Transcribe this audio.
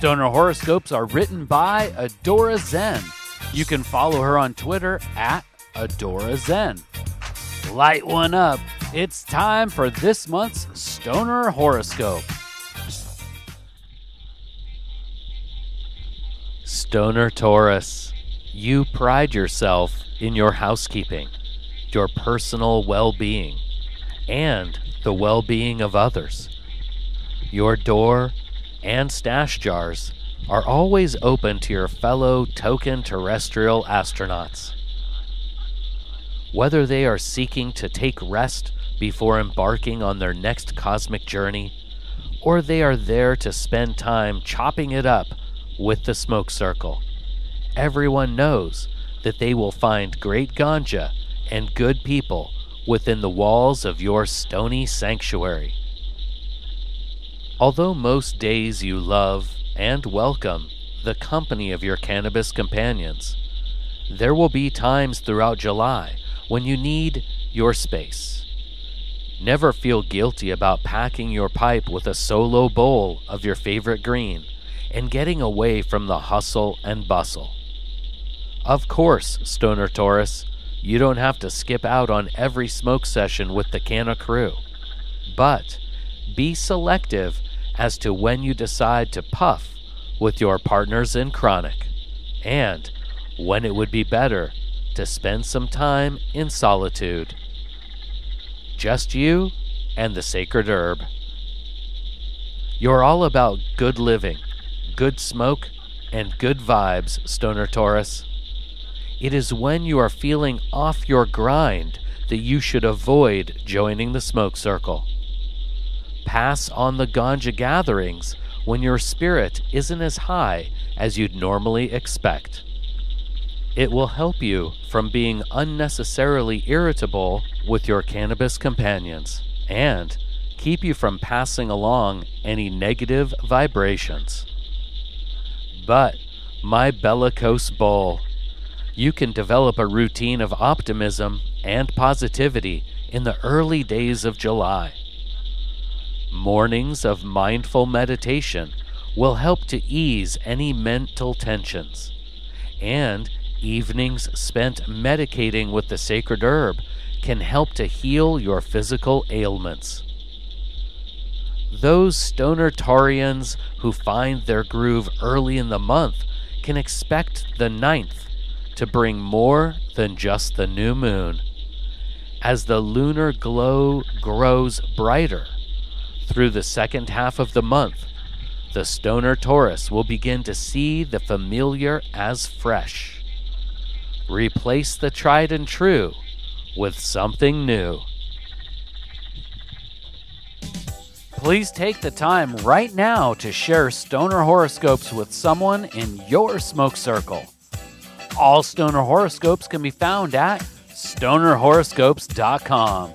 Stoner horoscopes are written by Adora Zen. You can follow her on Twitter at Adora Zen. Light one up. It's time for this month's Stoner horoscope. Stoner Taurus, you pride yourself in your housekeeping, your personal well being, and the well being of others. Your door and stash jars are always open to your fellow tokin terrestrial astronauts. Whether they are seeking to take rest before embarking on their next cosmic journey, or they are there to spend time chopping it up with the smoke circle, everyone knows that they will find great ganja and good people within the walls of your stony sanctuary. Although most days you love and welcome the company of your cannabis companions, there will be times throughout July when you need your space. Never feel guilty about packing your pipe with a solo bowl of your favorite green and getting away from the hustle and bustle. Of course, Stoner Taurus, you don't have to skip out on every smoke session with the Canna crew. But be selective as to when you decide to puff with your partners in chronic, and when it would be better to spend some time in solitude. Just you and the sacred herb. You're all about good living, good smoke, and good vibes, Stoner Taurus. It is when you are feeling off your grind that you should avoid joining the smoke circle. Pass on the ganja gatherings when your spirit isn't as high as you'd normally expect. It will help you from being unnecessarily irritable with your cannabis companions and keep you from passing along any negative vibrations. But, my bellicose bull, you can develop a routine of optimism and positivity in the early days of July. Mornings of mindful meditation will help to ease any mental tensions, and evenings spent medicating with the sacred herb can help to heal your physical ailments. Those stoner Taurians who find their groove early in the month can expect the ninth to bring more than just the new moon. As the lunar glow grows brighter through the second half of the month, the stoner Taurus will begin to see the familiar as fresh. Replace the tried and true with something new. Please take the time right now to share stoner horoscopes with someone in your smoke circle. All stoner horoscopes can be found at stonerhoroscopes.com.